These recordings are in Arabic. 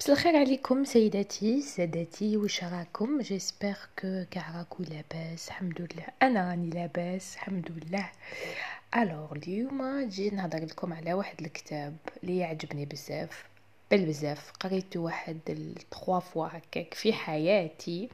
مساء الخير عليكم سيداتي سادتي واش راكم j'espère que كاع راكو لاباس الحمد لله. أنا راني لاباس الحمد لله. alors اليوم جيت نهضر لكم على واحد الكتاب اللي يعجبني بزاف بل بزاف. قريته واحد ال trois fois هكاك في حياتي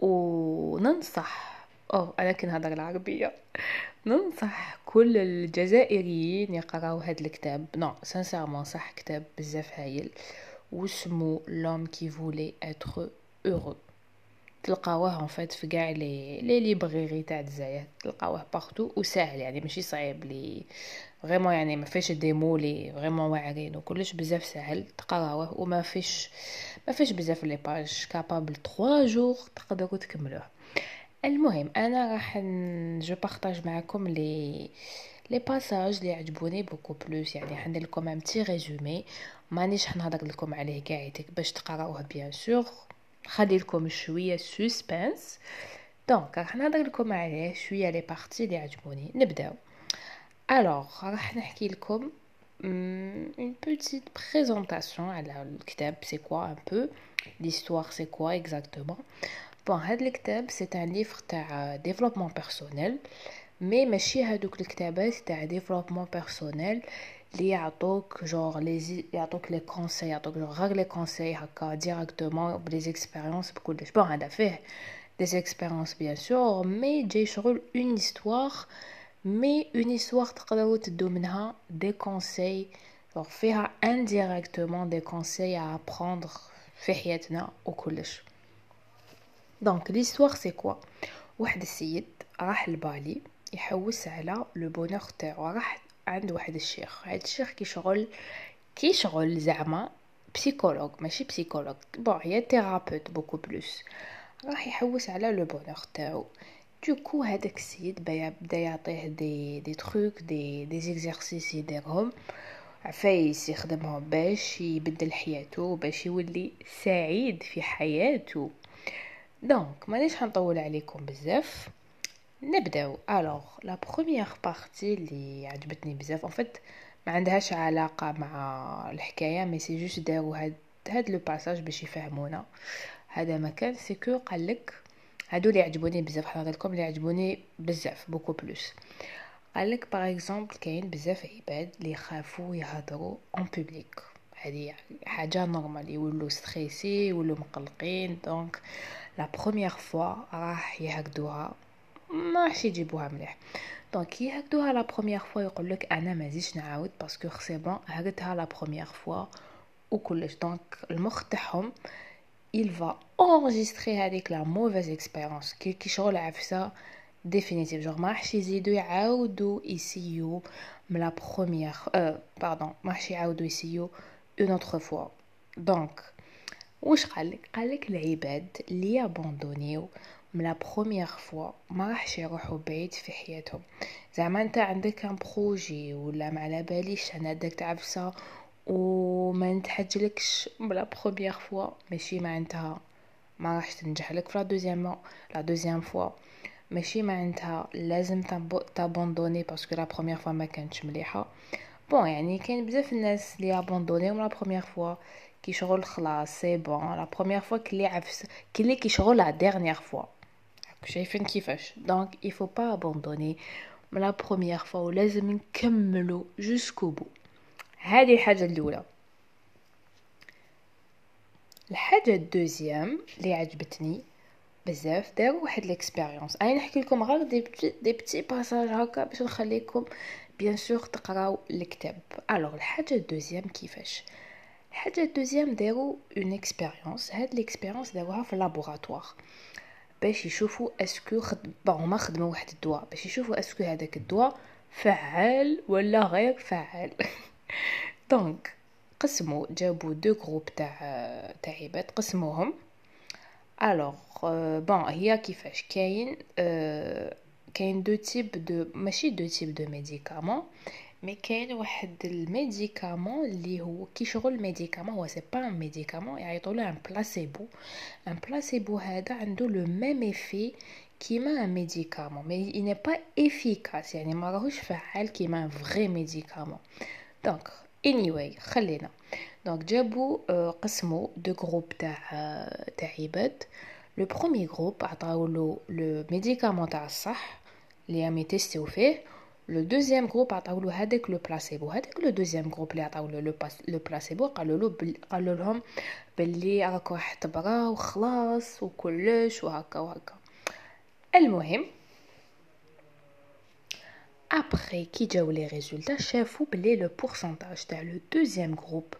وننصح أو أنا كنهضر العربية. ننصح كل الجزائريين يقراو هذا الكتاب. non sincèrement صح كتاب بزاف هايل. واسمو l'homme qui voulait être heureux? تلقاوه en fait في كاع les les librairies تاع الجزائر تلقاوه partout وساهل يعني ماشي صعيب il est vraiment يعني ما فيش des mots لي vraiment واعرين وكلش بزاف ساهل تقراوه وما فيش ما فيش بزاف les pages capable 3 جور تقدروا تكملوه المهم أنا راح je partage معكم les les passages اللي عجبوني beaucoup plus يعني حندير لكم un petit résumé مانيش حنهضر لكم عليه كاع باش تقراوه bien sûr خلي لكم شوية suspense donc راح نهضر لكم عليه شوية les parties اللي عجبوني. نبداو. alors راح نحكي لكم une petite présentation على الكتاب. c'est quoi un peu l'histoire c'est quoi exactement bon هاد الكتاب c'est un livre تاع développement personnel mais ماشي هادوك الكتابات تاع développement personnel اللي يعطوك genre لي يعطوك les conseils يعطوك genre غير les conseils هكا directement ب les expériences بكلش bon هذا فيه des expériences bien sûr mais جاي شغل une histoire mais une histoire تقدروا تدو منها des conseils genre فيها indirectement des conseils à apprendre في حياتنا وكلش donc l'histoire c'est quoi واحد السيد راح لبالي يحوس على le bonheur تاعو راح عند واحد الشيخ. هاد الشيخ كيشغل كيشغل زعما psychologue ماشي psychologue bon هي thérapeute beaucoup plus راح يحوس على le bonheur تاعو. Du coup هذاك السيد بدا يعطيه des des trucs des des exercices يديرهم. عفايس يخدمهم باش يبدل حياته باش يولي سعيد في حياته. Donc مانيش حنطول عليكم بزاف. نبداو. Alors la première partie اللي عجبتني بزاف. En fait ما عندهاش علاقة مع الحكاية mais c'est juste داروا هاد هاد les passages باش يفهمونا. هذا ما كان c'est que قالك هادو اللي عجبوني بزاف حنهضر لكم اللي عجبوني بزاف beaucoup plus قالك par exemple كاين بزاف عباد اللي يخافوا يهضروا en public هذه حاجة normal يولوا stressés يولوا مقلقين. Donc la première fois راح يهكدوها ما راحش يجيبوها مليح. دونك كي يهكدوها la première fois يقول لك أنا ما زيدش نعاود parce que c'est bon هكدتها la première fois وكلش donc المخ تاعهم il va enregistrer هذيك la mauvaise expérience كي كي شغل عفسة définitive genre ما راحش يزيدو يعاودو يessayيو من la première آه pardon ما راحش يعاودو يessayيو une autre fois donc واش قالك قالك العباد اللي abandonnيو من la première fois ما راحش يروحوا بعيد في حياتهم زعما انت عندك un projet ولا ما على باليش أنا داك تعفسه وما نتحجلكش ب la première fois. ماشي معناتها ما راحش تنجح لك في la deuxième la deuxième fois ماشي معناتها لازم ت abandonner parce que la première fois ما كانتش مليحة. Bon يعني كاين بزاف الناس اللي abandonnيو la première fois كي شغل خلاص c'est bon. La première fois كلي عفس كلي كي شغل la dernière fois. شايفين كيفاش donc il faut pas abandonner la première fois ولازم نكملو jusqu'au bout هذه الحاجة الاولى الحاجة ال deuxième اللي عجبتني بزاف داروا واحد l'expérience أنا نحكي لكم غير des petits des petits passages هكا باش نخليكم bien sûr تقراو الكتاب Alors الحاجة ال deuxième كيفاش الحاجة ال deuxième داروا une expérience هاد l'expérience داروها في ال laboratoire باش يشوفوا est-ce que خد... هما خدموا واحد الدواء. باش يشوفوا est-ce que هذاك الدواء فعال ولا غير فعال. Donc قسموا جابوا deux groupes تاع تاع عباد قسموهم. Alors bon هي كيفاش؟ كاين كاين deux types de ماشي deux types de médicaments mais كاين واحد ال médicament اللي هو كي شغل ال médicament هو c'est pas un médicament يعيطوا له un placebo un placebo هذا عنده le même effet كيما un médicament mais il n'est pas efficace يعني ما راهوش فعال كيما un vrai médicament Donc anyway خلينا donc جابوا قسموا deux groupes تاع تاع عباد le premier groupe عطاو له le médicament تاع الصح اللي راهم يtestيو فيه le deuxième groupe عطاو له هذاك le placebo هذاك le deuxième groupe اللي عطاو له le placebo قالوا له بل... قالوا لهم باللي راكو راح تبراو خلاص وكلش وهكا وهكا المهم ابخي كي جاو les résultats شافوا بلي le pourcentage تاع le deuxième groupe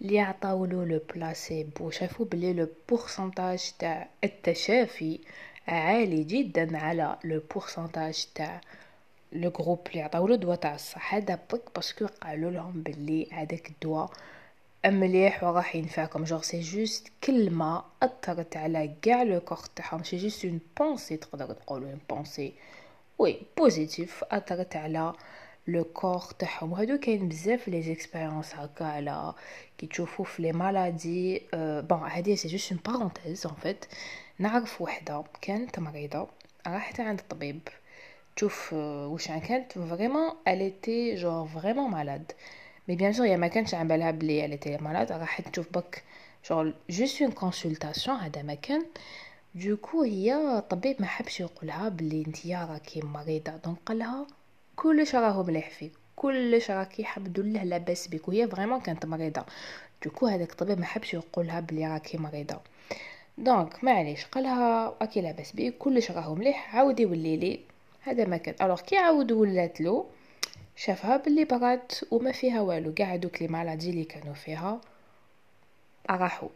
اللي عطاو له le placebo شافوا بلي le pourcentage تاع التشافي عالي جدا على le pourcentage تاع le groupe اللي عطاو له دواء تاع الصح هذا بك parce que قالوا لهم بلي هذاك الدواء مليح وراح ينفعكم genre c'est juste كلمه اثرت على كاع le corps تاعهم c'est juste une pensée تقدر تقولوا une pensée oui positive اثرت على le corps تاعهم وهادو كاين بزاف les expériences هكا على كي تشوفوا في les maladies bon هادي c'est juste une parenthèse en fait نعرف وحده كانت مريضه راحت عند الطبيب تشوف واش كانت vraiment elle était genre vraiment malade. Mais bien sûr هي ما كانش على بالها بلي elle était malade. راحت تشوف بك genre juste une consultation هذا ما كان Du coup هي الطبيب ما حبش يقولها بلي نتيا راكي مريضه donc قالها كلش راهو مليح فيك كلش راكي الحمد لله لاباس بك. وهي vraiment كانت مريضة. Du coup هذاك الطبيب ما حبش يقولها بلي راكي مريضة. Donc معليش قالها راكي لاباس بك. كلش راهو مليح عاودي وليلي هذا ما كان. Alors كي عاود ولات له شافها باللي برات وما فيها والو. قاع دوك les maladies اللي كانوا فيها راحوا.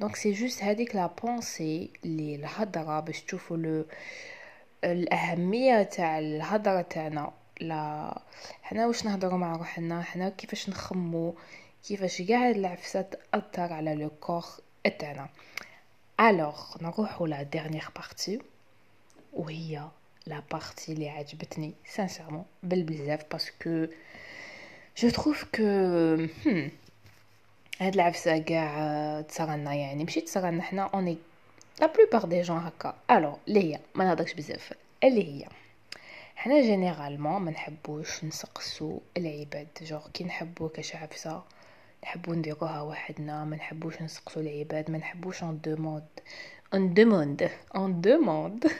Donc c'est juste هذيك la pensée اللي الهضرة باش تشوفوا لو الأهمية تاع الهضرة تاعنا. لا حنا واش نهضروا مع روحنا؟ حنا كيفاش نخمو؟ كيفاش قاع العفسة تأثر على le corps تاعنا؟ Alors نروحوا la dernière partie وهي la partie اللي عجبتني sincèrement بالبزاف parce que je trouve que هاد العفسه كاع تصرالنا يعني ماشي تصرالنا حنا on est la plupart des gens هكا alors اللي هي ما نهضرش بزاف اللي هي حنا généralement ما نحبوش نسقسو العباد جوغ كي نحبو كاش عفسه نحبو نديروها وحدنا ما نحبوش نسقسو العباد ما نحبوش on demande on demande on demande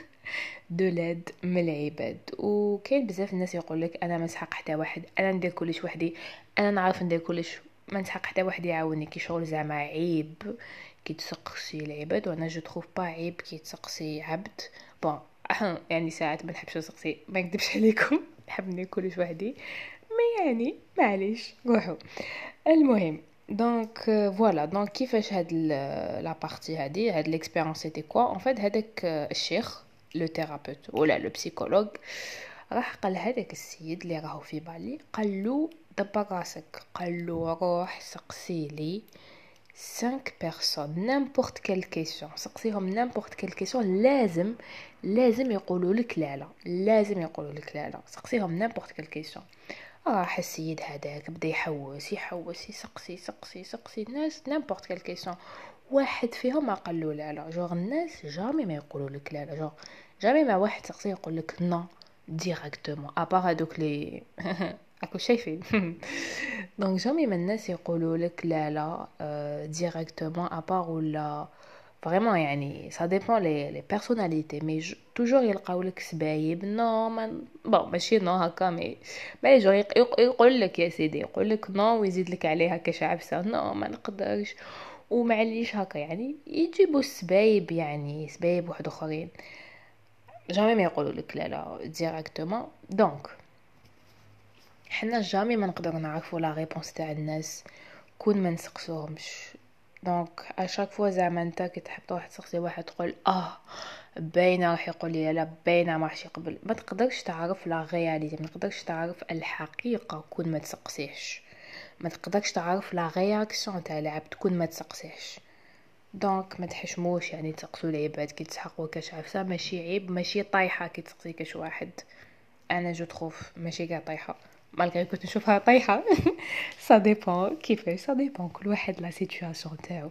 de l'aide من العباد. وكاين بزاف الناس يقول لك أنا ما نسحق حتى واحد أنا ندير كلش وحدي أنا نعرف ندير كلش ما نسحق حتى واحد يعاوني. كي شغل زعما عيب كي تسقسي العباد وأنا je trouve pas عيب كي تسقسي عبد. bon يعني ساعات ما نحبش نسقسي ما نكذبش عليكم نحب ندير كلش وحدي. ما يعني معليش روحوا المهم donc voilà donc كيفاش هاد la partie هادي هاد l'expérience c'était quoi en fait هذاك الشيخ le thérapeute ولا le psychologue راح قال هذاك السيد اللي راهو في بالي قال له دبر راسك. قال له روح سقسي les 5 personnes n'importe quelle question سقسيهم n'importe quelle question لازم لازم يقولوا لك لا لا. لازم يقولوا لك لا لا. سقسيهم n'importe quelle question راح السيد هذاك بدا يحوس يحوس يسقسي سقسي سقسي الناس n'importe quelle question واحد فيهم ما قال له لا لا جوغ الناس jamais ما يقولوا لك لا لا جوغ jamais ما واحد سقسي يقول لك non directement à part هذوك لي راكو شايفين. donc jamais ما الناس يقولوا لك لا لا directement à part ولا vraiment يعني ça dépend les les personnalités mais toujours يلقاو لك سبايب non ما bon ماشي non هكا mais بالي جو يقول لك يا سيدي يقول لك non ويزيد لك عليها كاش عفسه non ما نقدرش. ومعليش هكا يعني يجيبوا السبايب يعني سبايب واحد آخرين. jamais ما يقولوا لك لا لا directement donc حنا jamais ما نقدر نعرفوا la réponse تاع الناس كون ما نسقسوهمش. donc à chaque fois زعما انت كي تحب تروح تسقسي واحد تقول آه باينة راح يقول لي لا باينة ما راحش يقبل. ما تقدرش تعرف la réalité ما تقدرش تعرف الحقيقة كون ما تسقسيش ما تقدرش تعرف la réaction تاع العبد كون ما تسقسيش donc ما تحشموش يعني تسقسوا العباد كي تسحقوا كاش عفسه ماشي عيب ماشي طايحة كي تسقسي كاش واحد. أنا je trouve ماشي كاع طايحة. malgré كنت نشوفها طايحة. ça dépend كيفاش ça dépend كل واحد la situation تاعو.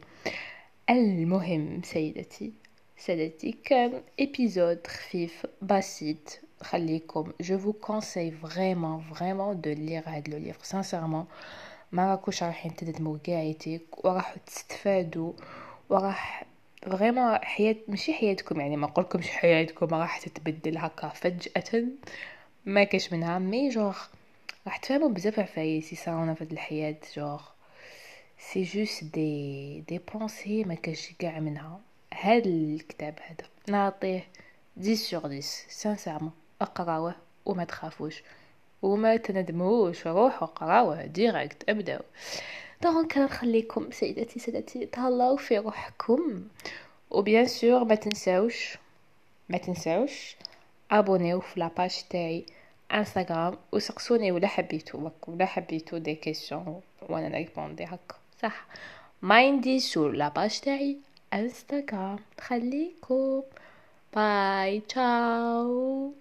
المهم سيداتي سادتي كان épisode خفيف بسيط. خليكم je vous conseille vraiment vraiment de lire هاد le livre sincèrement ما راكوش رايحين تندموا قاعدتك وراح تستفادوا وراح vraiment حياة ماشي حياتكم يعني ما نقولكمش حياتكم راح تتبدل هكا فجأة ما كاش منها mais genre راح تفهموا بزاف عفايس يصراونا في هاد الحياة genre c'est juste des des pensées ما كاش كاع منها. هاد الكتاب هذا نعطيه 10 sur 10 sincèrement اقراوه وما تخافوش. وما تندموش روحوا قراوه directe ابداو. donc نخليكم سيداتي سادتي تهلاو في روحكم. و bien sûr ما تنساوش ما تنساوش abonnez-vous في la page تاعي انستغرام وسقسوني ولا حبيتو ولا حبيتو des questions وأنا نريبوندي هكا. صح. مايندي sur la page تاعي انستغرام خليكم. باي تشاو.